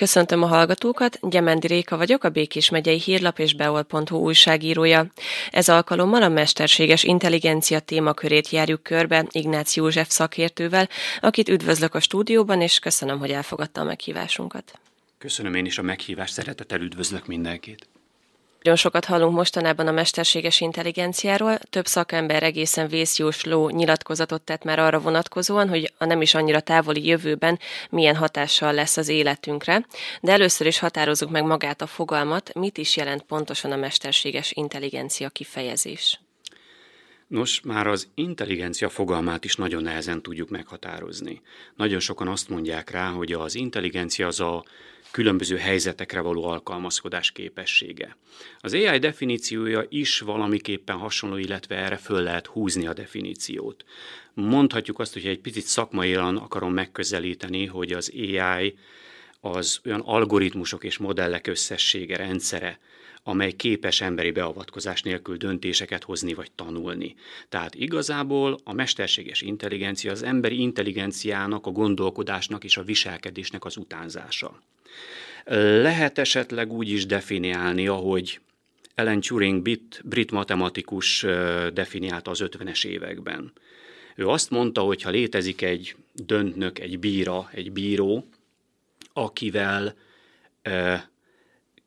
Köszöntöm a hallgatókat, Gyemendi Réka vagyok, a Békés megyei hírlap és beol.hu újságírója. Ez alkalommal a mesterséges intelligencia témakörét járjuk körbe Ignács József szakértővel, akit üdvözlök a stúdióban, és köszönöm, hogy elfogadta a meghívásunkat. Köszönöm én is a meghívást, szeretettel üdvözlök mindenkit. Nagyon sokat hallunk mostanában a mesterséges intelligenciáról. Több szakember egészen vészjósló nyilatkozatot tett már arra vonatkozóan, hogy a nem is annyira távoli jövőben milyen hatással lesz az életünkre. De először is határozzuk meg magát a fogalmat, mit is jelent pontosan a mesterséges intelligencia kifejezés. Nos, már az intelligencia fogalmát is nagyon nehezen tudjuk meghatározni. Nagyon sokan azt mondják rá, hogy az intelligencia az a különböző helyzetekre való alkalmazkodás képessége. Az AI definíciója is valamiképpen hasonló, illetve erre föl lehet húzni a definíciót. Mondhatjuk azt, hogy egy picit szakmaian akarom megközelíteni, hogy az AI az olyan algoritmusok és modellek összessége, rendszere, amely képes emberi beavatkozás nélkül döntéseket hozni vagy tanulni. Tehát igazából a mesterséges intelligencia az emberi intelligenciának, a gondolkodásnak és a viselkedésnek az utánzása. Lehet esetleg úgy is definiálni, ahogy Ellen Turing brit, brit matematikus definiálta az 50-es években. Ő azt mondta, hogy ha létezik egy döntnök, egy bíra, egy bíró, akivel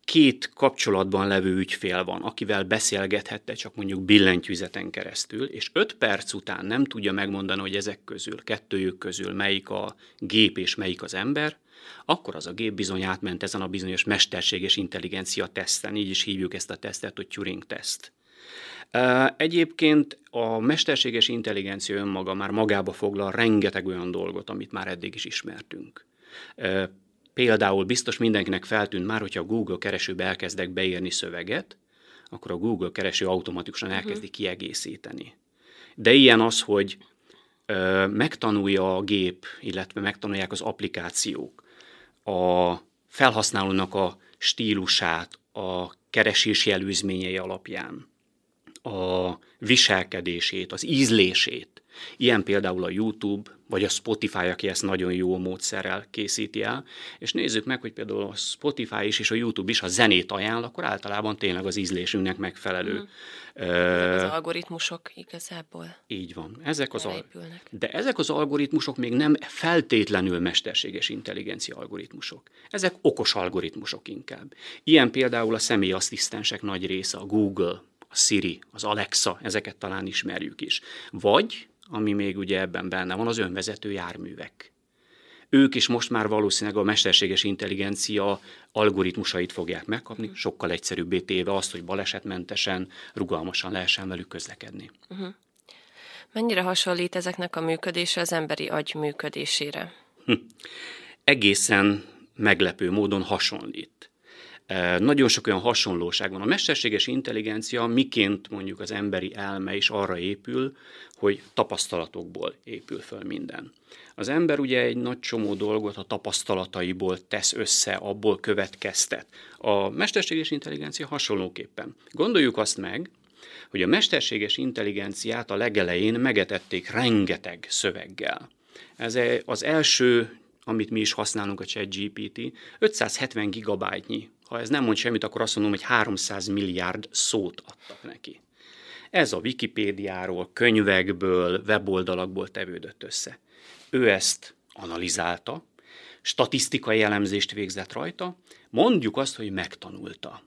két kapcsolatban levő ügyfél van, akivel beszélgethette csak mondjuk billentyűzeten keresztül, és öt perc után nem tudja megmondani, hogy ezek közül, kettőjük közül melyik a gép és melyik az ember, akkor az a gép bizony átment ezen a bizonyos mesterséges intelligencia teszten, így is hívjuk ezt a tesztet, hogy Turing teszt. Egyébként a mesterséges intelligencia önmaga már magába foglal rengeteg olyan dolgot, amit már eddig is ismertünk. Például biztos mindenkinek feltűnt már, hogyha a Google keresőbe elkezdek beírni szöveget, akkor a Google kereső automatikusan mhm. elkezdi uh-huh. kiegészíteni. De ilyen az, hogy ö, megtanulja a gép, illetve megtanulják az applikációk a felhasználónak a stílusát, a keresési előzményei alapján, a viselkedését, az ízlését. Ilyen például a YouTube, vagy a Spotify, aki ezt nagyon jó módszerrel készíti el, és nézzük meg, hogy például a Spotify is és a YouTube is, ha zenét ajánl, akkor általában tényleg az ízlésünknek megfelelő. Mm. Uh, az algoritmusok igazából. Így van. Ezek az al- de ezek az algoritmusok még nem feltétlenül mesterséges intelligencia algoritmusok. Ezek okos algoritmusok inkább. Ilyen például a személyasszisztensek nagy része, a Google, a Siri, az Alexa, ezeket talán ismerjük is. Vagy ami még ugye ebben benne van, az önvezető járművek. Ők is most már valószínűleg a mesterséges intelligencia algoritmusait fogják megkapni, uh-huh. sokkal egyszerűbbé téve azt, hogy balesetmentesen, rugalmasan lehessen velük közlekedni. Uh-huh. Mennyire hasonlít ezeknek a működése az emberi agy működésére? Hm. Egészen meglepő módon hasonlít. Nagyon sok olyan hasonlóság van. A mesterséges intelligencia miként mondjuk az emberi elme is arra épül, hogy tapasztalatokból épül föl minden. Az ember ugye egy nagy csomó dolgot a tapasztalataiból tesz össze, abból következtet. A mesterséges intelligencia hasonlóképpen. Gondoljuk azt meg, hogy a mesterséges intelligenciát a legelején megetették rengeteg szöveggel. Ez az első, amit mi is használunk a ChatGPT, 570 gigabájtnyi ha ez nem mond semmit, akkor azt mondom, hogy 300 milliárd szót adtak neki. Ez a Wikipédiáról, könyvekből, weboldalakból tevődött össze. Ő ezt analizálta, statisztikai elemzést végzett rajta, mondjuk azt, hogy megtanulta.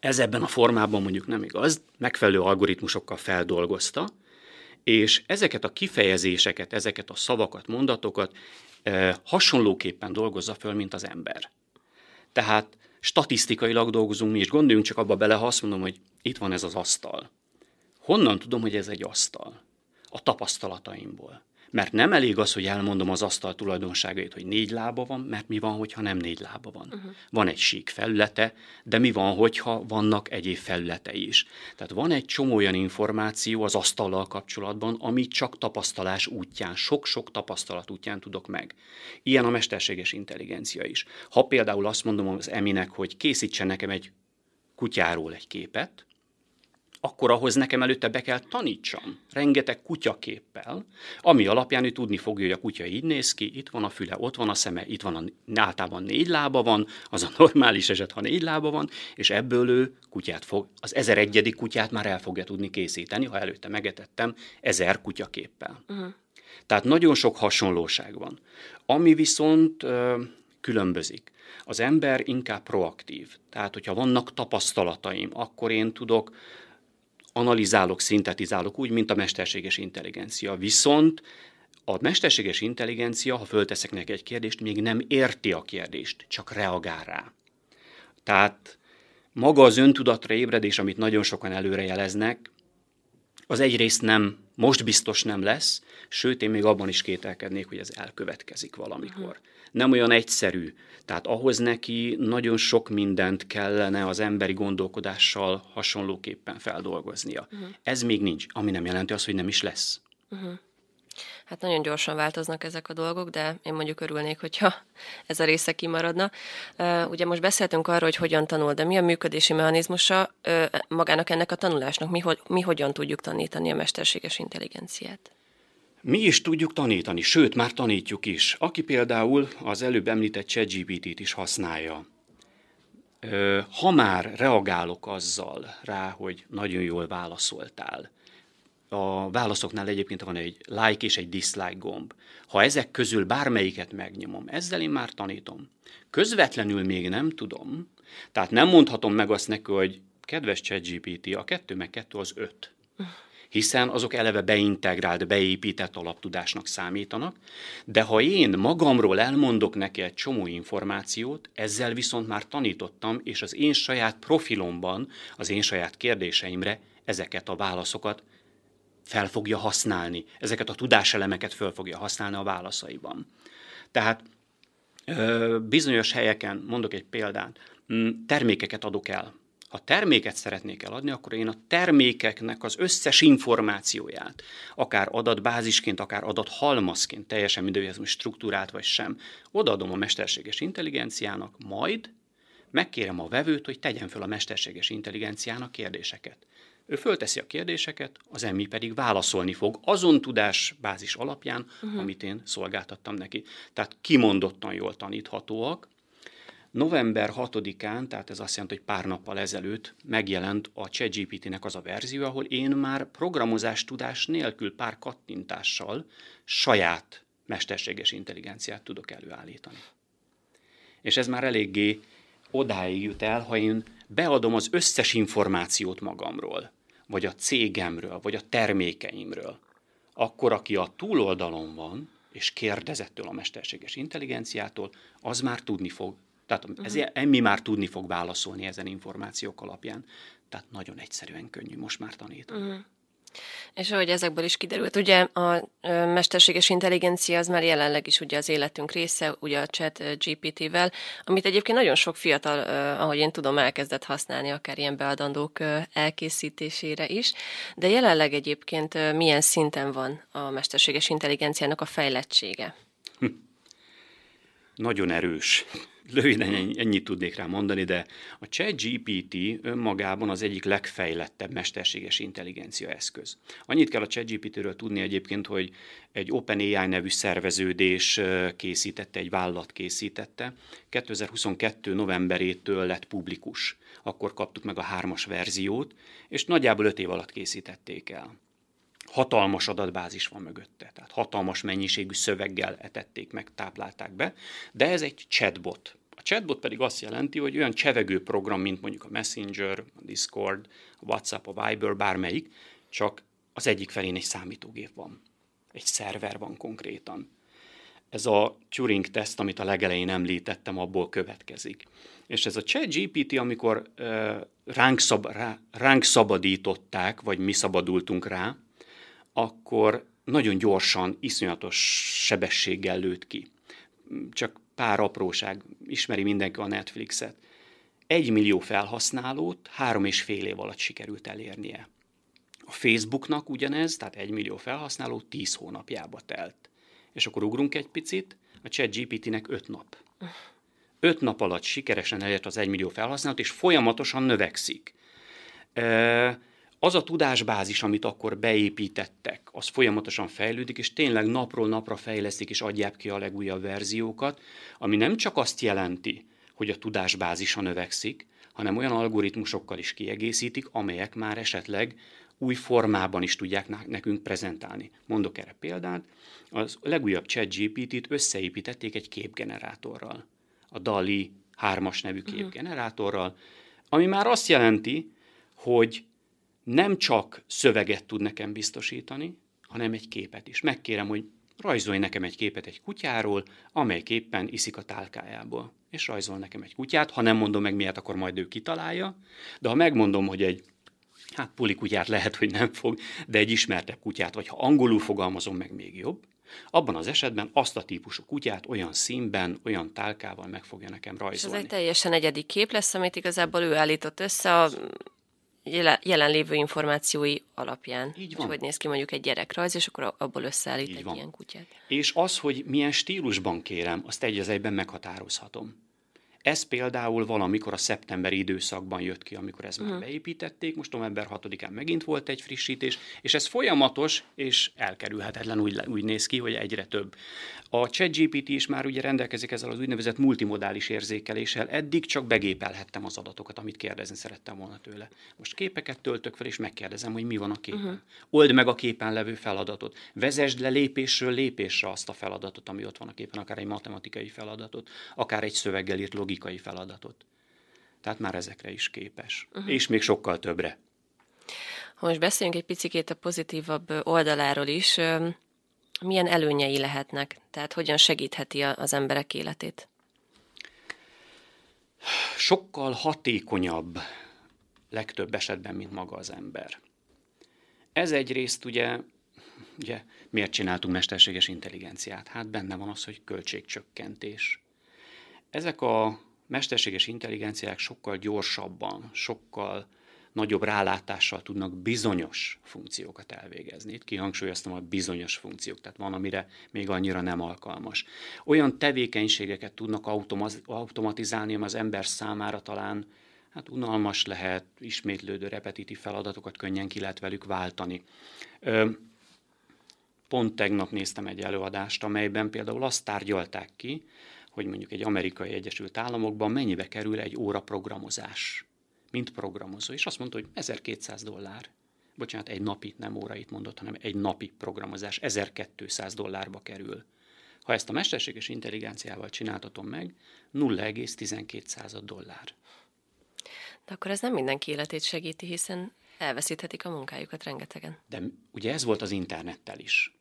Ez ebben a formában mondjuk nem igaz, megfelelő algoritmusokkal feldolgozta, és ezeket a kifejezéseket, ezeket a szavakat, mondatokat eh, hasonlóképpen dolgozza föl, mint az ember. Tehát statisztikailag dolgozunk mi is. Gondoljunk csak abba bele, ha azt mondom, hogy itt van ez az asztal. Honnan tudom, hogy ez egy asztal? A tapasztalataimból. Mert nem elég az, hogy elmondom az asztal tulajdonságait, hogy négy lába van, mert mi van, hogyha nem négy lába van. Uh-huh. Van egy sík felülete, de mi van, hogyha vannak egyéb felületei is. Tehát van egy csomó olyan információ az asztallal kapcsolatban, amit csak tapasztalás útján, sok-sok tapasztalat útján tudok meg. Ilyen a mesterséges intelligencia is. Ha például azt mondom az Eminek, hogy készítsen nekem egy kutyáról egy képet, akkor ahhoz nekem előtte be kell tanítsam rengeteg kutyaképpel, ami alapján ő tudni fogja, hogy a kutya így néz ki, itt van a füle, ott van a szeme, itt van a, általában négy lába van, az a normális eset, ha négy lába van, és ebből ő kutyát fog, az ezer egyedik kutyát már el fogja tudni készíteni, ha előtte megetettem ezer kutyaképpel. Uh-huh. Tehát nagyon sok hasonlóság van. Ami viszont ö, különbözik. Az ember inkább proaktív. Tehát, hogyha vannak tapasztalataim, akkor én tudok analizálok, szintetizálok úgy, mint a mesterséges intelligencia. Viszont a mesterséges intelligencia, ha fölteszek neki egy kérdést, még nem érti a kérdést, csak reagál rá. Tehát maga az öntudatra ébredés, amit nagyon sokan előrejeleznek, az egyrészt nem, most biztos nem lesz, sőt, én még abban is kételkednék, hogy ez elkövetkezik valamikor. Uh-huh. Nem olyan egyszerű. Tehát ahhoz neki nagyon sok mindent kellene az emberi gondolkodással hasonlóképpen feldolgoznia. Uh-huh. Ez még nincs, ami nem jelenti azt, hogy nem is lesz. Uh-huh. Hát nagyon gyorsan változnak ezek a dolgok, de én mondjuk örülnék, hogyha ez a része kimaradna. Ugye most beszéltünk arról, hogy hogyan tanul, de mi a működési mechanizmusa magának ennek a tanulásnak? Mi, mi hogyan tudjuk tanítani a mesterséges intelligenciát? Mi is tudjuk tanítani, sőt, már tanítjuk is. Aki például az előbb említett ChatGPT-t is használja, ha már reagálok azzal rá, hogy nagyon jól válaszoltál, a válaszoknál egyébként van egy like és egy dislike gomb. Ha ezek közül bármelyiket megnyomom, ezzel én már tanítom. Közvetlenül még nem tudom, tehát nem mondhatom meg azt neki, hogy kedves ChatGPT, a kettő meg kettő az öt. Hiszen azok eleve beintegrált, beépített alaptudásnak számítanak, de ha én magamról elmondok neki egy csomó információt, ezzel viszont már tanítottam, és az én saját profilomban, az én saját kérdéseimre ezeket a válaszokat fel fogja használni, ezeket a tudáselemeket fel fogja használni a válaszaiban. Tehát bizonyos helyeken, mondok egy példát, termékeket adok el. Ha terméket szeretnék eladni, akkor én a termékeknek az összes információját, akár adatbázisként, akár adathalmazként, teljesen mindegy, ez most struktúrát vagy sem, odaadom a mesterséges intelligenciának, majd megkérem a vevőt, hogy tegyen föl a mesterséges intelligenciának kérdéseket. Ő fölteszi a kérdéseket, az emmi pedig válaszolni fog azon tudásbázis alapján, uh-huh. amit én szolgáltattam neki. Tehát kimondottan jól taníthatóak. November 6-án, tehát ez azt jelenti, hogy pár nappal ezelőtt megjelent a ChatGPT-nek az a verzió, ahol én már programozás tudás nélkül pár kattintással saját mesterséges intelligenciát tudok előállítani. És ez már eléggé odáig jut el, ha én beadom az összes információt magamról, vagy a cégemről, vagy a termékeimről, akkor aki a túloldalon van, és kérdezettől a mesterséges intelligenciától, az már tudni fog, tehát uh-huh. ez, emmi már tudni fog válaszolni ezen információk alapján. Tehát nagyon egyszerűen könnyű most már tanítani. Uh-huh. És ahogy ezekből is kiderült, ugye a mesterséges intelligencia az már jelenleg is ugye az életünk része, ugye a chat GPT-vel, amit egyébként nagyon sok fiatal, ahogy én tudom, elkezdett használni, akár ilyen beadandók elkészítésére is, de jelenleg egyébként milyen szinten van a mesterséges intelligenciának a fejlettsége? Hm. Nagyon erős. Röviden ennyit tudnék rá mondani, de a ChatGPT önmagában az egyik legfejlettebb mesterséges intelligencia eszköz. Annyit kell a ChatGPT-ről tudni egyébként, hogy egy OpenAI nevű szerveződés készítette, egy vállalat készítette. 2022. novemberétől lett publikus. Akkor kaptuk meg a hármas verziót, és nagyjából öt év alatt készítették el hatalmas adatbázis van mögötte, tehát hatalmas mennyiségű szöveggel etették meg, táplálták be, de ez egy chatbot. A chatbot pedig azt jelenti, hogy olyan csevegő program, mint mondjuk a Messenger, a Discord, a WhatsApp, a Viber, bármelyik, csak az egyik felén egy számítógép van. Egy szerver van konkrétan. Ez a Turing-teszt, amit a legelején említettem, abból következik. És ez a ChatGPT, amikor uh, ránk, szab, rá, ránk szabadították, vagy mi szabadultunk rá, akkor nagyon gyorsan, iszonyatos sebességgel lőtt ki. Csak pár apróság, ismeri mindenki a Netflixet. Egy millió felhasználót három és fél év alatt sikerült elérnie. A Facebooknak ugyanez, tehát egy millió felhasználó tíz hónapjába telt. És akkor ugrunk egy picit, a ChatGPT-nek öt nap. Öt nap alatt sikeresen elért az egymillió felhasználót, és folyamatosan növekszik. Az a tudásbázis, amit akkor beépítettek, az folyamatosan fejlődik, és tényleg napról napra fejlesztik és adják ki a legújabb verziókat, ami nem csak azt jelenti, hogy a tudásbázisa növekszik, hanem olyan algoritmusokkal is kiegészítik, amelyek már esetleg új formában is tudják nekünk prezentálni. Mondok erre példát, az legújabb ChatGPT-t összeépítették egy képgenerátorral, a DALI 3-as nevű mhm. képgenerátorral, ami már azt jelenti, hogy nem csak szöveget tud nekem biztosítani, hanem egy képet is. Megkérem, hogy rajzolj nekem egy képet egy kutyáról, amely képpen iszik a tálkájából. És rajzol nekem egy kutyát, ha nem mondom meg miért, akkor majd ő kitalálja, de ha megmondom, hogy egy hát puli kutyát lehet, hogy nem fog, de egy ismertebb kutyát, vagy ha angolul fogalmazom meg még jobb, abban az esetben azt a típusú kutyát olyan színben, olyan tálkával meg fogja nekem rajzolni. És ez egy teljesen egyedi kép lesz, amit igazából ő állított össze a jelenlévő információi alapján. Így van. hogy néz ki mondjuk egy gyerekrajz, és akkor abból összeállít Így egy van. ilyen kutyát. És az, hogy milyen stílusban kérem, azt egy az egyben meghatározhatom. Ez például valamikor a szeptemberi időszakban jött ki, amikor uh-huh. már beépítették, most november 6-án megint volt egy frissítés, és ez folyamatos és elkerülhetetlen úgy, úgy néz ki, hogy egyre több. A ChatGPT is már ugye rendelkezik ezzel az úgynevezett multimodális érzékeléssel, eddig csak begépelhettem az adatokat, amit kérdezni szerettem volna tőle. Most képeket töltök fel, és megkérdezem, hogy mi van a képen. Uh-huh. Old meg a képen levő feladatot. Vezesd le lépésről lépésre azt a feladatot, ami ott van a képen, akár egy matematikai feladatot, akár egy szöveggel írt logikai feladatot. Tehát már ezekre is képes. Uh-huh. És még sokkal többre. Ha most beszéljünk egy picit a pozitívabb oldaláról is, milyen előnyei lehetnek? Tehát hogyan segítheti az emberek életét? Sokkal hatékonyabb legtöbb esetben, mint maga az ember. Ez egyrészt ugye, ugye miért csináltunk mesterséges intelligenciát? Hát benne van az, hogy költségcsökkentés. Ezek a mesterséges intelligenciák sokkal gyorsabban, sokkal nagyobb rálátással tudnak bizonyos funkciókat elvégezni. Itt kihangsúlyoztam a bizonyos funkciók, tehát van, amire még annyira nem alkalmas. Olyan tevékenységeket tudnak automatizálni, ami az ember számára talán hát unalmas lehet, ismétlődő, repetitív feladatokat könnyen ki lehet velük váltani. Pont tegnap néztem egy előadást, amelyben például azt tárgyalták ki, hogy mondjuk egy amerikai Egyesült Államokban mennyibe kerül egy óra programozás mint programozó. És azt mondta, hogy 1200 dollár. Bocsánat, egy napi, nem órait mondott, hanem egy napi programozás 1200 dollárba kerül. Ha ezt a mesterséges intelligenciával csináltatom meg, 0,12 dollár. De akkor ez nem mindenki életét segíti, hiszen elveszíthetik a munkájukat rengetegen. De ugye ez volt az internettel is.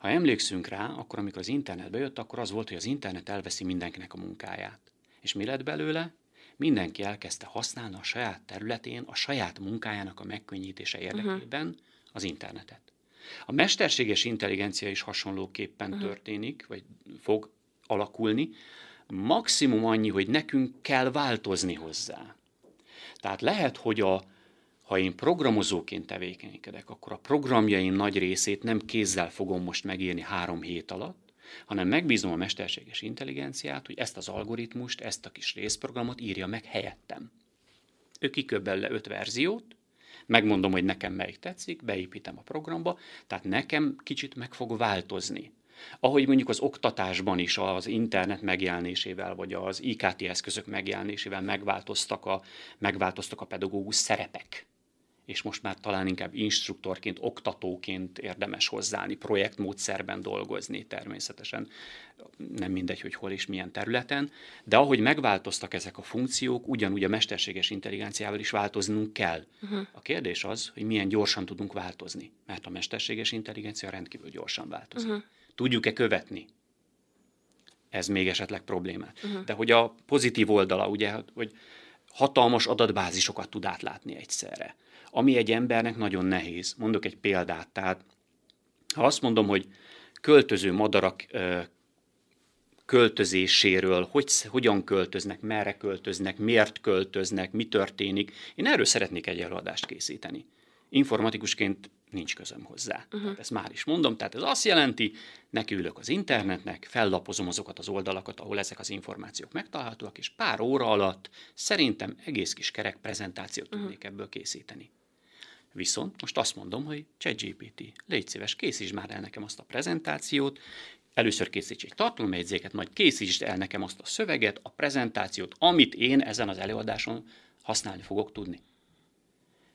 Ha emlékszünk rá, akkor amikor az internet bejött, akkor az volt, hogy az internet elveszi mindenkinek a munkáját. És mi lett belőle? mindenki elkezdte használni a saját területén, a saját munkájának a megkönnyítése érdekében uh-huh. az internetet. A mesterséges intelligencia is hasonlóképpen uh-huh. történik, vagy fog alakulni. Maximum annyi, hogy nekünk kell változni hozzá. Tehát lehet, hogy a, ha én programozóként tevékenykedek, akkor a programjaim nagy részét nem kézzel fogom most megírni három hét alatt, hanem megbízom a mesterséges intelligenciát, hogy ezt az algoritmust, ezt a kis részprogramot írja meg helyettem. Ő kiköbbel le öt verziót, megmondom, hogy nekem melyik tetszik, beépítem a programba, tehát nekem kicsit meg fog változni. Ahogy mondjuk az oktatásban is az internet megjelenésével, vagy az IKT eszközök megjelenésével megváltoztak a, megváltoztak a pedagógus szerepek és most már talán inkább instruktorként, oktatóként érdemes hozzáállni, projektmódszerben dolgozni természetesen. Nem mindegy, hogy hol és milyen területen, de ahogy megváltoztak ezek a funkciók, ugyanúgy a mesterséges intelligenciával is változnunk kell. Uh-huh. A kérdés az, hogy milyen gyorsan tudunk változni, mert a mesterséges intelligencia rendkívül gyorsan változik. Uh-huh. Tudjuk-e követni? Ez még esetleg problémát. Uh-huh. De hogy a pozitív oldala, ugye, hogy hatalmas adatbázisokat tud átlátni egyszerre ami egy embernek nagyon nehéz. Mondok egy példát, tehát ha azt mondom, hogy költöző madarak költözéséről, hogy, hogyan költöznek, merre költöznek, miért költöznek, mi történik. Én erről szeretnék egy előadást készíteni. Informatikusként nincs közöm hozzá. Uh-huh. Tehát ezt már is mondom, tehát ez azt jelenti, nekiülök az internetnek, fellapozom azokat az oldalakat, ahol ezek az információk megtalálhatóak, és pár óra alatt szerintem egész kis kerek prezentációt uh-huh. tudnék ebből készíteni Viszont most azt mondom, hogy ChatGPT, légy szíves, készíts már el nekem azt a prezentációt, először készíts egy tartalomjegyzéket, majd készíts el nekem azt a szöveget, a prezentációt, amit én ezen az előadáson használni fogok tudni.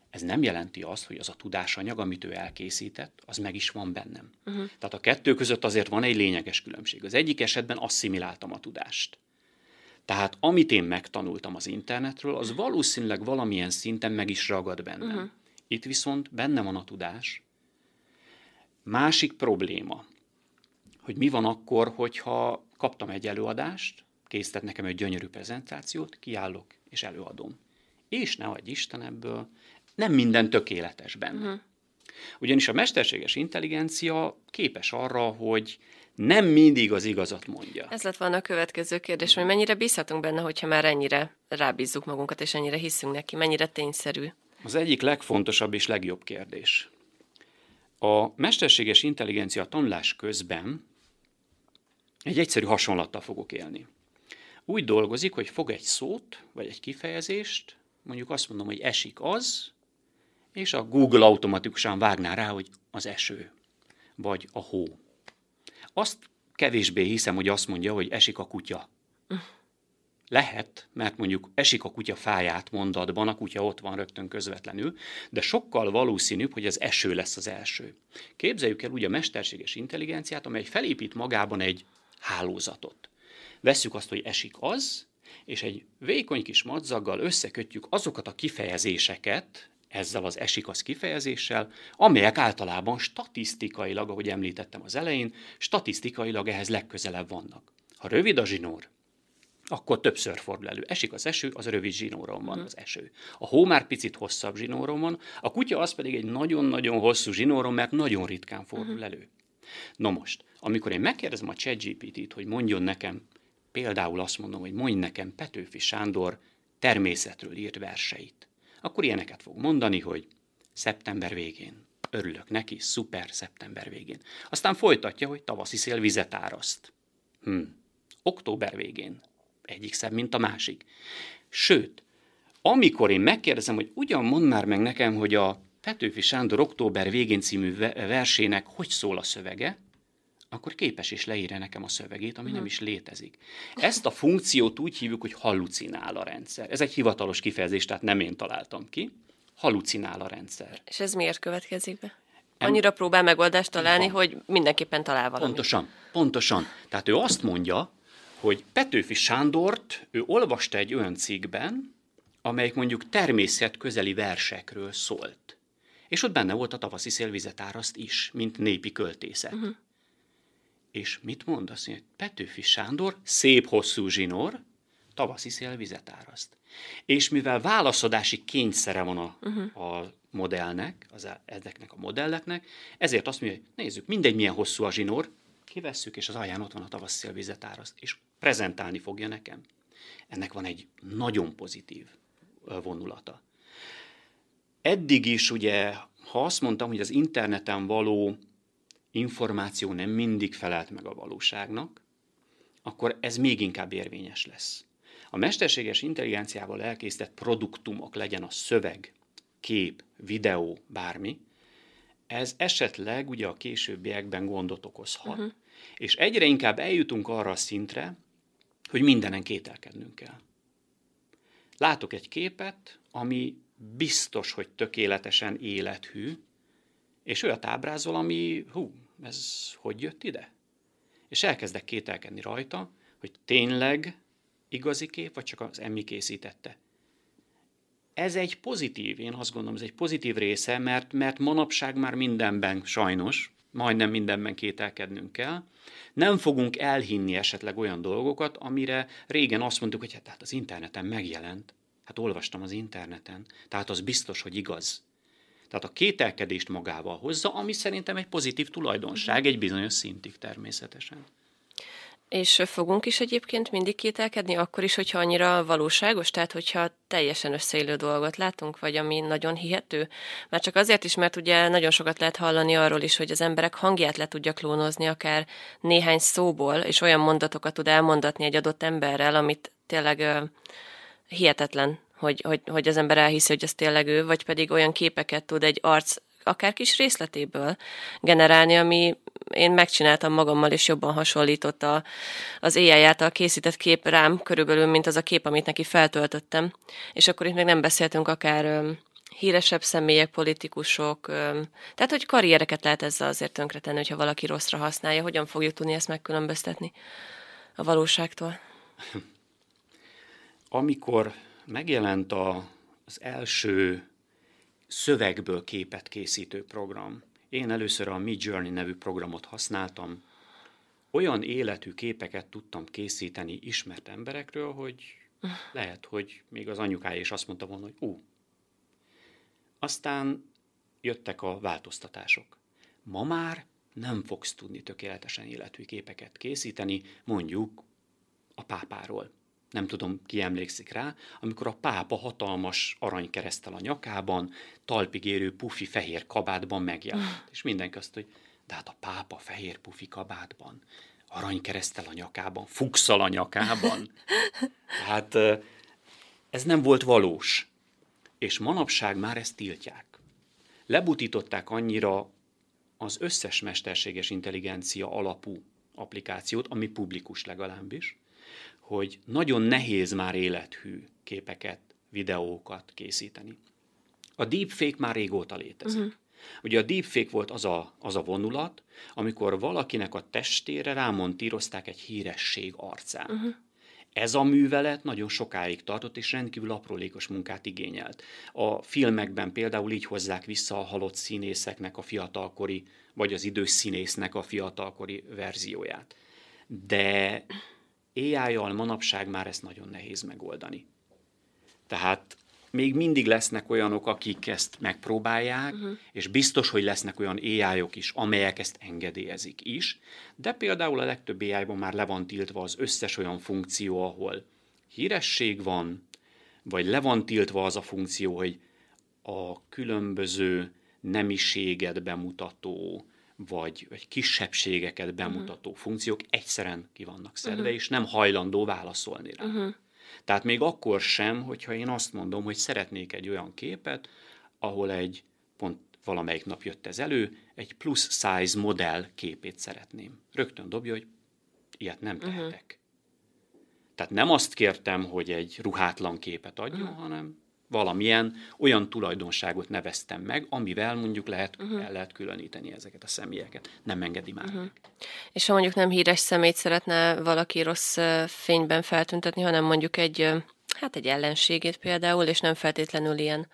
Ez nem jelenti azt, hogy az a tudásanyag, amit ő elkészített, az meg is van bennem. Uh-huh. Tehát a kettő között azért van egy lényeges különbség. Az egyik esetben asszimiláltam a tudást. Tehát amit én megtanultam az internetről, az valószínűleg valamilyen szinten meg is ragad bennem. Uh-huh. Itt viszont benne van a tudás. Másik probléma, hogy mi van akkor, hogyha kaptam egy előadást, készített nekem egy gyönyörű prezentációt, kiállok és előadom. És ne adj Isten ebből, nem minden tökéletes benne. Uh-huh. Ugyanis a mesterséges intelligencia képes arra, hogy nem mindig az igazat mondja. Ez lett volna a következő kérdés, hogy mennyire bízhatunk benne, hogyha már ennyire rábízzuk magunkat, és ennyire hiszünk neki, mennyire tényszerű? Az egyik legfontosabb és legjobb kérdés. A mesterséges intelligencia tanulás közben egy egyszerű hasonlattal fogok élni. Úgy dolgozik, hogy fog egy szót, vagy egy kifejezést, mondjuk azt mondom, hogy esik az, és a Google automatikusan vágná rá, hogy az eső, vagy a hó. Azt kevésbé hiszem, hogy azt mondja, hogy esik a kutya. Lehet, mert mondjuk esik a kutya fáját mondatban, a kutya ott van rögtön közvetlenül, de sokkal valószínűbb, hogy az eső lesz az első. Képzeljük el úgy a mesterséges intelligenciát, amely felépít magában egy hálózatot. Vesszük azt, hogy esik az, és egy vékony kis madzaggal összekötjük azokat a kifejezéseket, ezzel az esik az kifejezéssel, amelyek általában statisztikailag, ahogy említettem az elején, statisztikailag ehhez legközelebb vannak. Ha rövid a zsinór, akkor többször fordul elő. Esik az eső, az rövid zsinóron van mhm. az eső. A hó már picit hosszabb zsinóron van, a kutya az pedig egy nagyon-nagyon hosszú zsinóron, mert nagyon ritkán fordul mhm. elő. No most, amikor én megkérdezem a ChatGPT-t, hogy mondjon nekem, például azt mondom, hogy mondj nekem Petőfi Sándor természetről írt verseit, akkor ilyeneket fog mondani, hogy szeptember végén. Örülök neki, szuper, szeptember végén. Aztán folytatja, hogy tavaszi szél vizet áraszt. Hm. Október végén. Egyik szebb, mint a másik. Sőt, amikor én megkérdezem, hogy ugyan mondd már meg nekem, hogy a Petőfi Sándor október végén című versének hogy szól a szövege, akkor képes is leírja nekem a szövegét, ami nem mhm. is létezik. Ezt a funkciót úgy hívjuk, hogy hallucinál a rendszer. Ez egy hivatalos kifejezés, tehát nem én találtam ki. Hallucinál a rendszer. És ez miért következik be? Annyira próbál megoldást találni, van. hogy mindenképpen talál valamit. Pontosan, pontosan. Tehát ő azt mondja, hogy Petőfi Sándort ő olvasta egy olyan cikkben, amelyik mondjuk természet közeli versekről szólt. És ott benne volt a tavaszi szélvizet áraszt is, mint népi költészet. Uh-huh. És mit mond? Azt mondja, hogy Petőfi Sándor, szép hosszú zsinór, tavaszi szél vizet áraszt. És mivel válaszadási kényszere van a, uh-huh. a modellnek, az, ezeknek a modelleknek, ezért azt mondja, hogy nézzük, mindegy milyen hosszú a zsinór, kivesszük, és az alján ott van a tavaszi szél vizet áraszt, és prezentálni fogja nekem. Ennek van egy nagyon pozitív vonulata. Eddig is ugye, ha azt mondtam, hogy az interneten való információ nem mindig felelt meg a valóságnak, akkor ez még inkább érvényes lesz. A mesterséges intelligenciával elkészített produktumok, legyen a szöveg, kép, videó, bármi, ez esetleg ugye a későbbiekben gondot okozhat. Uh-huh. És egyre inkább eljutunk arra a szintre, hogy mindenen kételkednünk kell. Látok egy képet, ami biztos, hogy tökéletesen élethű, és olyat ábrázol, ami, hú, ez hogy jött ide? És elkezdek kételkedni rajta, hogy tényleg igazi kép, vagy csak az emmi készítette. Ez egy pozitív, én azt gondolom, ez egy pozitív része, mert, mert manapság már mindenben sajnos, majdnem mindenben kételkednünk kell. Nem fogunk elhinni esetleg olyan dolgokat, amire régen azt mondtuk, hogy hát, hát az interneten megjelent. Hát olvastam az interneten, tehát az biztos, hogy igaz. Tehát a kételkedést magával hozza, ami szerintem egy pozitív tulajdonság, egy bizonyos szintig természetesen. És fogunk is egyébként mindig kételkedni, akkor is, hogyha annyira valóságos, tehát hogyha teljesen összeillő dolgot látunk, vagy ami nagyon hihető? Már csak azért is, mert ugye nagyon sokat lehet hallani arról is, hogy az emberek hangját le tudja klónozni akár néhány szóból, és olyan mondatokat tud elmondatni egy adott emberrel, amit tényleg uh, hihetetlen hogy, hogy, hogy az ember elhiszi, hogy ez tényleg ő, vagy pedig olyan képeket tud egy arc akár kis részletéből generálni, ami én megcsináltam magammal, és jobban hasonlított a, az AI által készített kép rám körülbelül, mint az a kép, amit neki feltöltöttem. És akkor itt még nem beszéltünk akár híresebb személyek, politikusok, tehát hogy karriereket lehet ezzel azért tönkretenni, hogyha valaki rosszra használja. Hogyan fogjuk tudni ezt megkülönböztetni a valóságtól? Amikor megjelent a, az első szövegből képet készítő program, én először a Mid Journey nevű programot használtam, olyan életű képeket tudtam készíteni ismert emberekről, hogy lehet, hogy még az anyukája is azt mondta volna, hogy ú, aztán jöttek a változtatások. Ma már nem fogsz tudni tökéletesen életű képeket készíteni, mondjuk a pápáról. Nem tudom, ki emlékszik rá, amikor a pápa hatalmas aranykeresztel a nyakában, talpig érő pufi fehér kabátban megjelent. És mindenki azt, hogy de hát a pápa fehér pufi kabátban, aranykeresztel a nyakában, fukszal a nyakában. Hát ez nem volt valós és manapság már ezt tiltják. Lebutították annyira az összes mesterséges intelligencia alapú applikációt, ami publikus legalábbis, hogy nagyon nehéz már élethű képeket, videókat készíteni. A deepfake már régóta létezik. Uh-huh. Ugye a deepfake volt az a, az a vonulat, amikor valakinek a testére rámontírozták egy híresség arcát. Uh-huh. Ez a művelet nagyon sokáig tartott, és rendkívül aprólékos munkát igényelt. A filmekben például így hozzák vissza a halott színészeknek a fiatalkori, vagy az idős színésznek a fiatalkori verzióját. De AI-jal manapság már ezt nagyon nehéz megoldani. Tehát még mindig lesznek olyanok, akik ezt megpróbálják, uh-huh. és biztos, hogy lesznek olyan ai -ok is, amelyek ezt engedélyezik is, de például a legtöbb ai már le van tiltva az összes olyan funkció, ahol híresség van, vagy le van tiltva az a funkció, hogy a különböző nemiséget bemutató, vagy, vagy kisebbségeket bemutató uh-huh. funkciók egyszerűen ki vannak szedve, uh-huh. és nem hajlandó válaszolni rá. Uh-huh. Tehát még akkor sem, hogyha én azt mondom, hogy szeretnék egy olyan képet, ahol egy, pont valamelyik nap jött ez elő, egy plus size modell képét szeretném. Rögtön dobja, hogy ilyet nem mhm. tehetek. Uh-huh. Tehát nem azt kértem, hogy egy ruhátlan képet adjon, uh-huh. hanem valamilyen olyan tulajdonságot neveztem meg, amivel mondjuk lehet, uh-huh. el lehet különíteni ezeket a személyeket. Nem engedi már uh-huh. És ha mondjuk nem híres szemét szeretne valaki rossz fényben feltüntetni, hanem mondjuk egy hát egy ellenségét például, és nem feltétlenül ilyen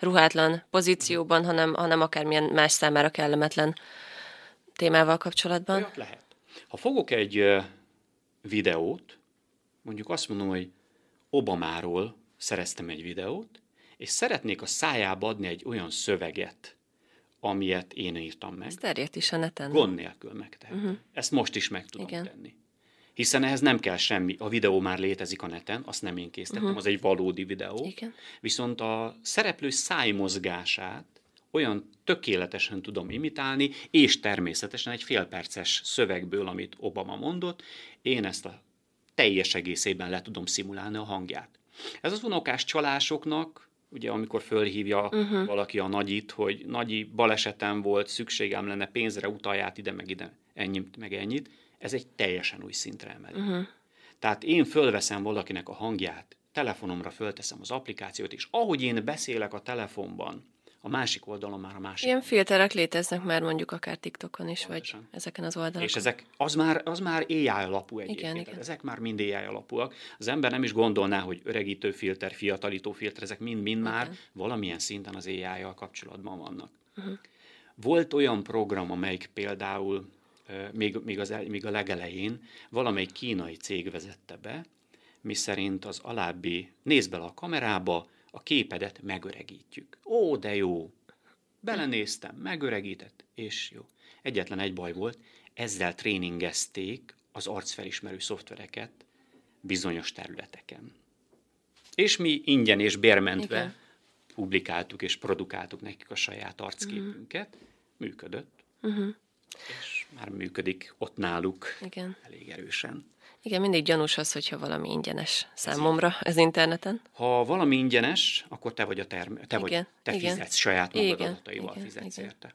ruhátlan pozícióban, hanem, hanem akármilyen más számára kellemetlen témával kapcsolatban. Olyat lehet. Ha fogok egy videót, mondjuk azt mondom, hogy Obamáról szereztem egy videót, és szeretnék a szájába adni egy olyan szöveget, amilyet én írtam meg. Ez terjedt is a neten. Gond nélkül megtehetem. Uh-huh. Ezt most is meg tudom Igen. tenni. Hiszen ehhez nem kell semmi. A videó már létezik a neten, azt nem én készítettem, uh-huh. az egy valódi videó. Igen. Viszont a szereplő szájmozgását olyan tökéletesen tudom imitálni, és természetesen egy félperces szövegből, amit Obama mondott, én ezt a teljes egészében le tudom szimulálni a hangját. Ez az unokás csalásoknak, ugye amikor fölhívja uh-huh. valaki a nagyit, hogy nagyi balesetem volt, szükségem lenne pénzre, utalját ide, meg ide, ennyit, meg ennyit, ez egy teljesen új szintre emeli. Uh-huh. Tehát én fölveszem valakinek a hangját, telefonomra fölteszem az applikációt, és ahogy én beszélek a telefonban, a másik oldalon már a másik. Ilyen filterek léteznek már mondjuk akár TikTokon is, Pontosan. vagy ezeken az oldalakon. És ezek, az már, az már AI alapú egyébként. Igen, igen. Ezek már mind AI alapúak. Az ember nem is gondolná, hogy öregítő filter, fiatalító filter, ezek mind-mind már valamilyen szinten az AI-jal kapcsolatban vannak. Uh-huh. Volt olyan program, amelyik például még, még, az, még a legelején valamelyik kínai cég vezette be, mi szerint az alábbi, nézd bele a kamerába, a képedet megöregítjük. Ó, de jó! Belenéztem, megöregített, és jó. Egyetlen egy baj volt, ezzel tréningezték az arcfelismerő szoftvereket bizonyos területeken. És mi ingyen és bérmentve Igen. publikáltuk és produkáltuk nekik a saját arcképünket. Uh-huh. Működött. Uh-huh. És már működik ott náluk Igen. elég erősen. Igen, mindig gyanús az, hogyha valami ingyenes számomra az interneten. Ha valami ingyenes, akkor te vagy a term- te, igen, vagy, te igen. fizetsz saját magad igen, adataival igen, fizetsz igen. érte.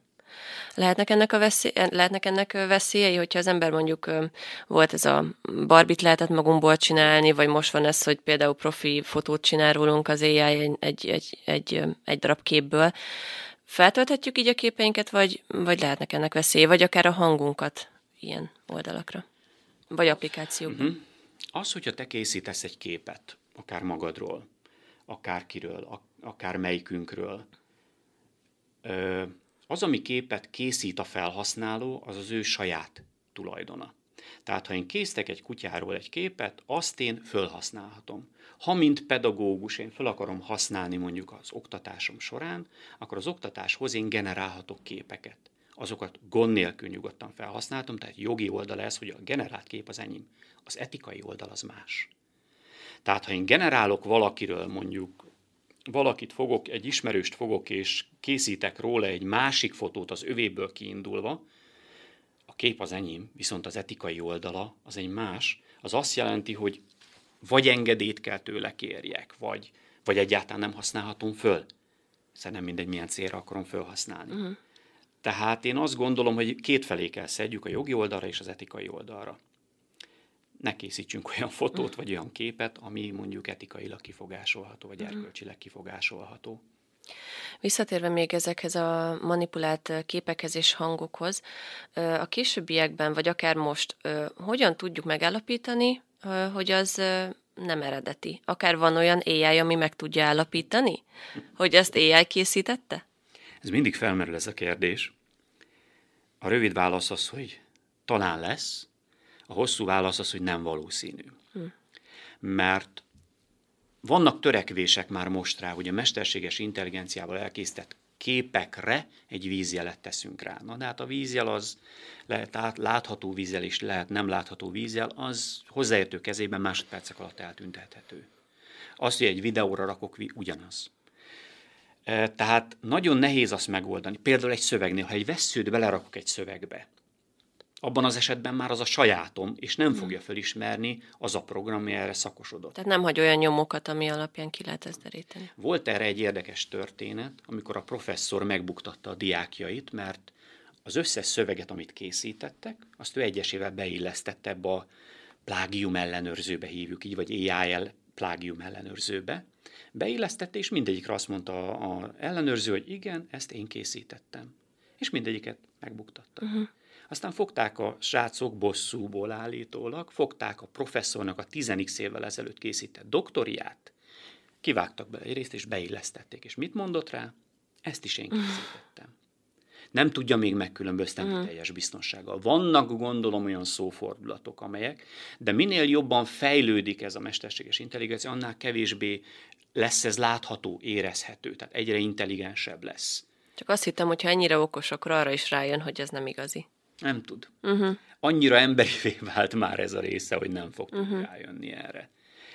Lehetnek ennek, a veszély, lehetnek ennek veszélyei, hogyha az ember mondjuk volt ez a barbit lehetett magunkból csinálni, vagy most van ez, hogy például profi fotót csinál rólunk az AI egy, egy, egy, egy, egy darab képből. Feltölthetjük így a képeinket, vagy, vagy lehetnek ennek veszély, vagy akár a hangunkat ilyen oldalakra, vagy applikációkban? Uh-huh. Az, hogyha te készítesz egy képet, akár magadról, akár kiről, akár melyikünkről, az, ami képet készít a felhasználó, az az ő saját tulajdona. Tehát, ha én készítek egy kutyáról egy képet, azt én fölhasználhatom. Ha, mint pedagógus, én föl akarom használni mondjuk az oktatásom során, akkor az oktatáshoz én generálhatok képeket. Azokat gond nélkül nyugodtan felhasználtam, tehát jogi oldal ez, hogy a generált kép az enyém. Az etikai oldal az más. Tehát, ha én generálok valakiről mondjuk valakit fogok, egy ismerőst fogok, és készítek róla egy másik fotót az övéből kiindulva, a kép az enyém, viszont az etikai oldala az egy más, az azt jelenti, hogy vagy engedélyt kell tőle kérjek, vagy, vagy egyáltalán nem használhatom föl. Hiszen nem mindegy, milyen célra akarom felhasználni. Uh-huh. Tehát én azt gondolom, hogy két felé kell szedjük, a jogi oldalra és az etikai oldalra ne készítsünk olyan fotót vagy olyan képet, ami mondjuk etikailag kifogásolható, vagy mhm. erkölcsileg kifogásolható. Visszatérve még ezekhez a manipulált képekhez és hangokhoz, a későbbiekben, vagy akár most, hogyan tudjuk megállapítani, hogy az nem eredeti? Akár van olyan AI, ami meg tudja állapítani, hogy ezt AI készítette? Ez mindig felmerül ez a kérdés. A rövid válasz az, hogy talán lesz, a hosszú válasz az, hogy nem valószínű. Hm. Mert vannak törekvések már most rá, hogy a mesterséges intelligenciával elkészített képekre egy vízjelet teszünk rá. Na de hát a vízjel az lehet át, látható vízjel és lehet nem látható vízjel, az hozzáértő kezében másodpercek alatt eltüntethető. Azt, hogy egy videóra rakok, ugyanaz. Tehát nagyon nehéz azt megoldani. Például egy szövegnél, ha egy veszőt belerakok egy szövegbe, abban az esetben már az a sajátom, és nem fogja hmm. felismerni az a program, ami erre szakosodott. Tehát nem hagy olyan nyomokat, ami alapján ki lehet ezt deríteni. Volt erre egy érdekes történet, amikor a professzor megbuktatta a diákjait, mert az összes szöveget, amit készítettek, azt ő egyesével beillesztette ebbe a plágium ellenőrzőbe hívjuk így, vagy EIL plágium ellenőrzőbe. Beillesztette, és mindegyikre azt mondta a ellenőrző, hogy igen, ezt én készítettem. És mindegyiket megbuktatta. Uh-huh. Aztán fogták a srácok bosszúból állítólag, fogták a professzornak a 10 évvel ezelőtt készített doktoriát, kivágtak bele egy részt, és beillesztették. És mit mondott rá? Ezt is én készítettem. Nem tudja még megkülönböztetni uh-huh. teljes biztonsággal. Vannak, gondolom, olyan szófordulatok, amelyek, de minél jobban fejlődik ez a mesterséges intelligencia, annál kevésbé lesz ez látható, érezhető, tehát egyre intelligensebb lesz. Csak azt hittem, hogy ha ennyire okos, akkor arra is rájön, hogy ez nem igazi. Nem tud. Uh-huh. Annyira emberivé vált már ez a része, hogy nem fog uh-huh. rájönni erre.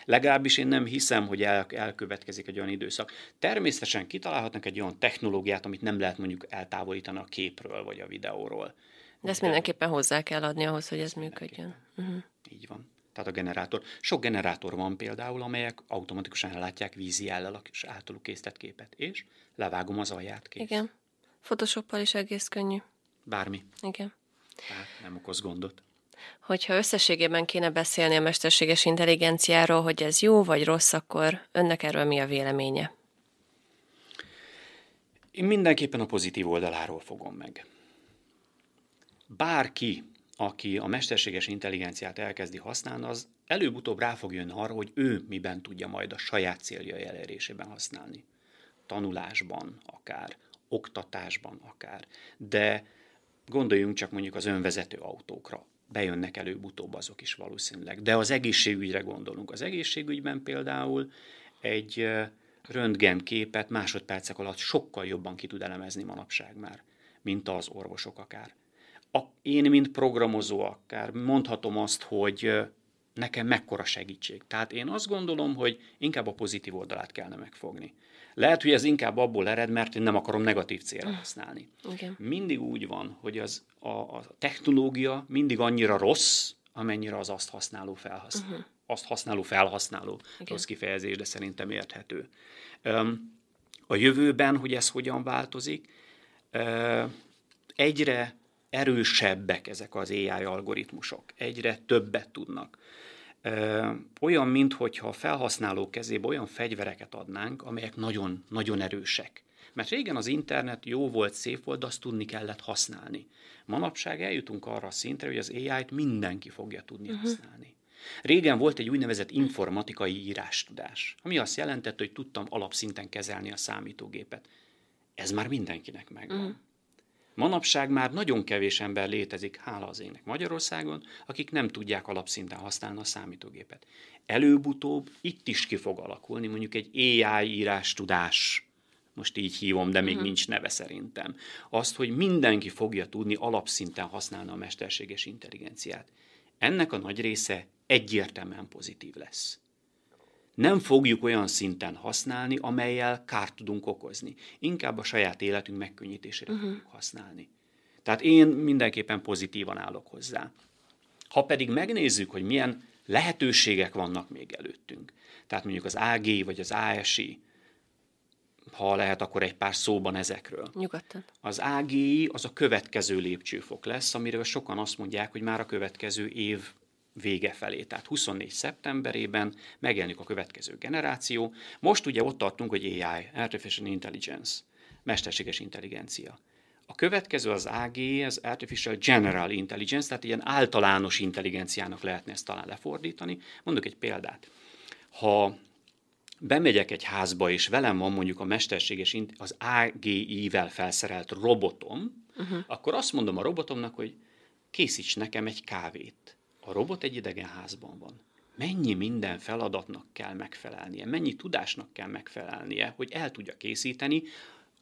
Legalábbis én nem hiszem, hogy el, elkövetkezik egy olyan időszak. Természetesen kitalálhatnak egy olyan technológiát, amit nem lehet mondjuk eltávolítani a képről vagy a videóról. De ezt De mindenképpen hozzá kell adni ahhoz, hogy ez működjön. Uh-huh. Így van. Tehát a generátor. Sok generátor van például, amelyek automatikusan ellátják vízi ellel és általuk készített képet, és levágom az alját kész. Igen. Photoshoppal is egész könnyű. Bármi. Igen. Tehát nem okoz gondot. Hogyha összességében kéne beszélni a mesterséges intelligenciáról, hogy ez jó vagy rossz, akkor önnek erről mi a véleménye? Én mindenképpen a pozitív oldaláról fogom meg. Bárki, aki a mesterséges intelligenciát elkezdi használni, az előbb-utóbb rá fog jönni arra, hogy ő miben tudja majd a saját céljai elérésében használni. Tanulásban akár, oktatásban akár. De Gondoljunk csak mondjuk az önvezető autókra. Bejönnek előbb-utóbb azok is valószínűleg. De az egészségügyre gondolunk. Az egészségügyben például egy röntgen képet másodpercek alatt sokkal jobban ki tud elemezni manapság már, mint az orvosok akár. A, én, mint programozó akár mondhatom azt, hogy nekem mekkora segítség. Tehát én azt gondolom, hogy inkább a pozitív oldalát kellene megfogni. Lehet, hogy ez inkább abból ered, mert én nem akarom negatív célra hm. használni. Okay. Mindig úgy van, hogy az, a, a technológia mindig annyira rossz, amennyire az azt használó felhasználó. Uh-huh. Azt használó felhasználó, Igen. rossz kifejezés, de szerintem érthető. A jövőben, hogy ez hogyan változik, egyre erősebbek ezek az AI algoritmusok, egyre többet tudnak. Olyan, mintha a felhasználó kezébe olyan fegyvereket adnánk, amelyek nagyon, nagyon erősek. Mert régen az internet jó volt, szép volt, de azt tudni kellett használni. Manapság eljutunk arra a szintre, hogy az AI-t mindenki fogja tudni uh-huh. használni. Régen volt egy úgynevezett informatikai írástudás, ami azt jelentette, hogy tudtam alapszinten kezelni a számítógépet. Ez már mindenkinek megvan. Uh-huh. Manapság már nagyon kevés ember létezik, hála az ének Magyarországon, akik nem tudják alapszinten használni a számítógépet. Előbb-utóbb itt is ki fog alakulni mondjuk egy AI írás tudás, most így hívom, de még uh-huh. nincs neve szerintem. Azt, hogy mindenki fogja tudni alapszinten használni a mesterséges intelligenciát. Ennek a nagy része egyértelműen pozitív lesz nem fogjuk olyan szinten használni, amelyel kárt tudunk okozni. Inkább a saját életünk megkönnyítésére uh-huh. fogjuk használni. Tehát én mindenképpen pozitívan állok hozzá. Ha pedig megnézzük, hogy milyen lehetőségek vannak még előttünk, tehát mondjuk az AG vagy az ASI, ha lehet, akkor egy pár szóban ezekről. Nyugodtan. Az AGI az a következő lépcsőfok lesz, amiről sokan azt mondják, hogy már a következő év vége felé. Tehát 24 szeptemberében megjelenik a következő generáció. Most ugye ott tartunk, hogy AI, Artificial Intelligence, mesterséges intelligencia. A következő az AG, az Artificial General Intelligence, tehát ilyen általános intelligenciának lehetne ezt talán lefordítani. Mondok egy példát. Ha bemegyek egy házba, és velem van mondjuk a mesterséges, az AGI-vel felszerelt robotom, uh-huh. akkor azt mondom a robotomnak, hogy készíts nekem egy kávét a robot egy idegen házban van. Mennyi minden feladatnak kell megfelelnie, mennyi tudásnak kell megfelelnie, hogy el tudja készíteni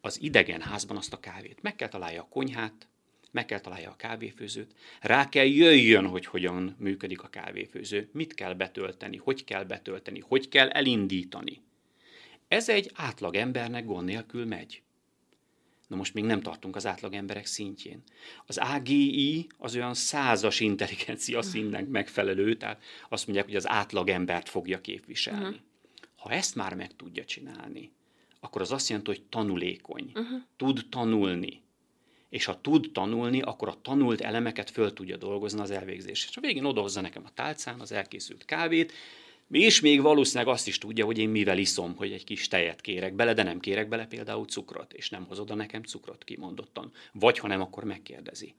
az idegen házban azt a kávét. Meg kell találja a konyhát, meg kell találja a kávéfőzőt, rá kell jöjjön, hogy hogyan működik a kávéfőző, mit kell betölteni, hogy kell betölteni, hogy kell elindítani. Ez egy átlag embernek gond nélkül megy. Na most még nem tartunk az átlag emberek szintjén. Az AGI az olyan százas intelligencia színnek megfelelő, tehát azt mondják, hogy az átlag embert fogja képviselni. Uh-huh. Ha ezt már meg tudja csinálni, akkor az azt jelenti, hogy tanulékony, uh-huh. tud tanulni. És ha tud tanulni, akkor a tanult elemeket föl tudja dolgozni az elvégzésre. És a végén odahozza nekem a tálcán az elkészült kávét, és még valószínűleg azt is tudja, hogy én mivel iszom, hogy egy kis tejet kérek bele, de nem kérek bele például cukrot, és nem hozod a nekem cukrot kimondottan. Vagy ha nem, akkor megkérdezi.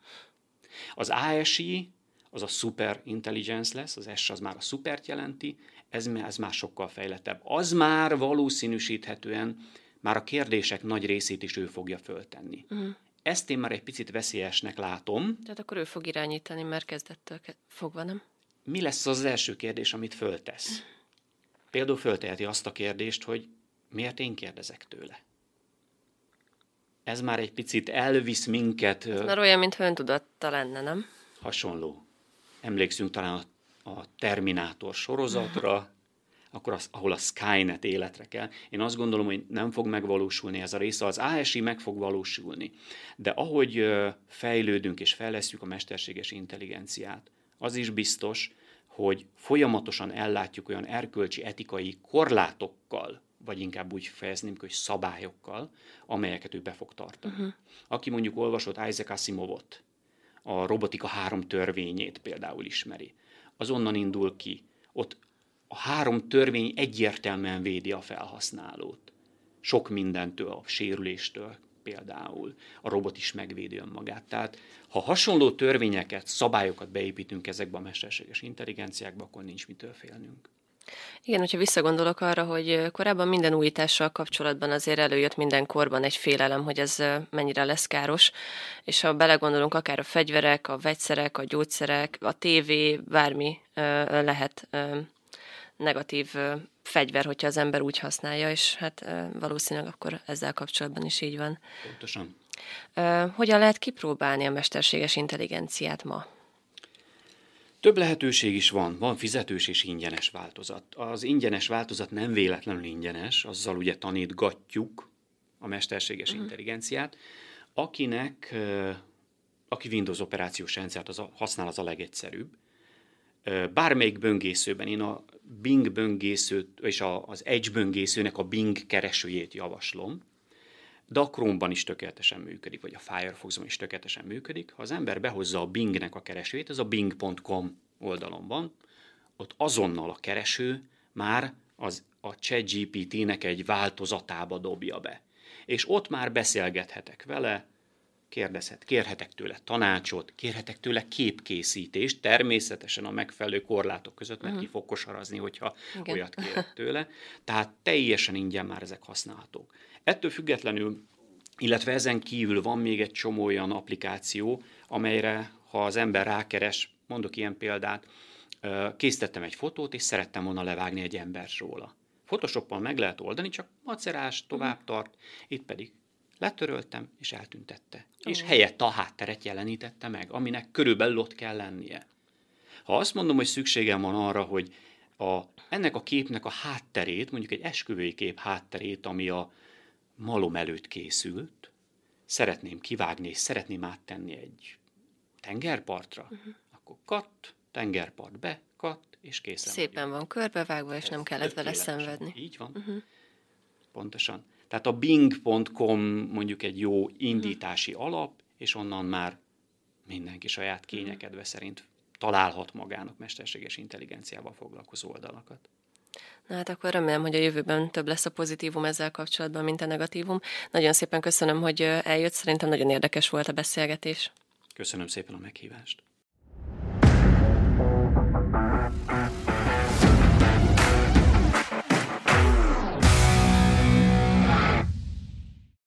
Az ASI az a super intelligence lesz, az S az már a szupert jelenti, ez, ez már sokkal fejlettebb. Az már valószínűsíthetően már a kérdések nagy részét is ő fogja föltenni. Uh-huh. Ezt én már egy picit veszélyesnek látom. Tehát akkor ő fog irányítani, mert kezdettől fogva, nem? Mi lesz az első kérdés, amit föltesz? Például fölteheti azt a kérdést, hogy miért én kérdezek tőle? Ez már egy picit elvisz minket. Ez már olyan, mint öntudatta lenne, nem? Hasonló. Emlékszünk talán a, a Terminátor sorozatra, akkor az, ahol a Skynet életre kell. Én azt gondolom, hogy nem fog megvalósulni ez a része, az ASI meg fog valósulni. De ahogy fejlődünk és fejlesztjük a mesterséges intelligenciát, az is biztos, hogy folyamatosan ellátjuk olyan erkölcsi, etikai korlátokkal, vagy inkább úgy fejezném, hogy szabályokkal, amelyeket ő be fog tartani. Uh-huh. Aki mondjuk olvasott Isaac Asimovot, a robotika három törvényét például ismeri, az onnan indul ki. Ott a három törvény egyértelműen védi a felhasználót. Sok mindentől, a sérüléstől például. A robot is megvédi önmagát. Tehát ha hasonló törvényeket, szabályokat beépítünk ezekbe a mesterséges intelligenciákba, akkor nincs mitől félnünk. Igen, hogyha visszagondolok arra, hogy korábban minden újítással kapcsolatban azért előjött minden korban egy félelem, hogy ez mennyire lesz káros, és ha belegondolunk, akár a fegyverek, a vegyszerek, a gyógyszerek, a tévé, bármi lehet negatív fegyver, hogyha az ember úgy használja, és hát valószínűleg akkor ezzel kapcsolatban is így van. Pontosan. Hogyan lehet kipróbálni a mesterséges intelligenciát ma? Több lehetőség is van, van fizetős és ingyenes változat. Az ingyenes változat nem véletlenül ingyenes, azzal ugye tanítgatjuk a mesterséges uh-huh. intelligenciát. Akinek, aki Windows operációs rendszert az használ, az a legegyszerűbb. Bármelyik böngészőben én a Bing böngészőt, és a, az Edge böngészőnek a Bing keresőjét javaslom, de a Chrome-ban is tökéletesen működik, vagy a Firefox-ban is tökéletesen működik. Ha az ember behozza a Bingnek a keresőjét, ez a bing.com oldalon van, ott azonnal a kereső már az a ChatGPT-nek egy változatába dobja be. És ott már beszélgethetek vele, kérdezhet, kérhetek tőle tanácsot, kérhetek tőle képkészítést, természetesen a megfelelő korlátok között, mert uh-huh. ki fog kosarazni, hogyha Igen. olyat kérek tőle. Tehát teljesen ingyen már ezek használhatók. Ettől függetlenül, illetve ezen kívül van még egy csomó olyan applikáció, amelyre, ha az ember rákeres, mondok ilyen példát, készítettem egy fotót, és szerettem volna levágni egy embert róla. Photoshoppal meg lehet oldani, csak macerás, tovább mhm. tart, itt pedig letöröltem, és eltüntette. Oh. És helyett a hátteret jelenítette meg, aminek körülbelül ott kell lennie. Ha azt mondom, hogy szükségem van arra, hogy a, ennek a képnek a hátterét, mondjuk egy esküvői kép hátterét, ami a malom előtt készült, szeretném kivágni, és szeretném áttenni egy tengerpartra, uh-huh. akkor kat, tengerpart be, kat, és készen Szépen vagyunk. van körbevágva, és Ez nem kellett vele szenvedni. Így van. Uh-huh. Pontosan. Tehát a bing.com mondjuk egy jó indítási alap, és onnan már mindenki saját kényekedve szerint találhat magának mesterséges intelligenciával foglalkozó oldalakat. Na hát akkor remélem, hogy a jövőben több lesz a pozitívum ezzel kapcsolatban, mint a negatívum. Nagyon szépen köszönöm, hogy eljött, szerintem nagyon érdekes volt a beszélgetés. Köszönöm szépen a meghívást.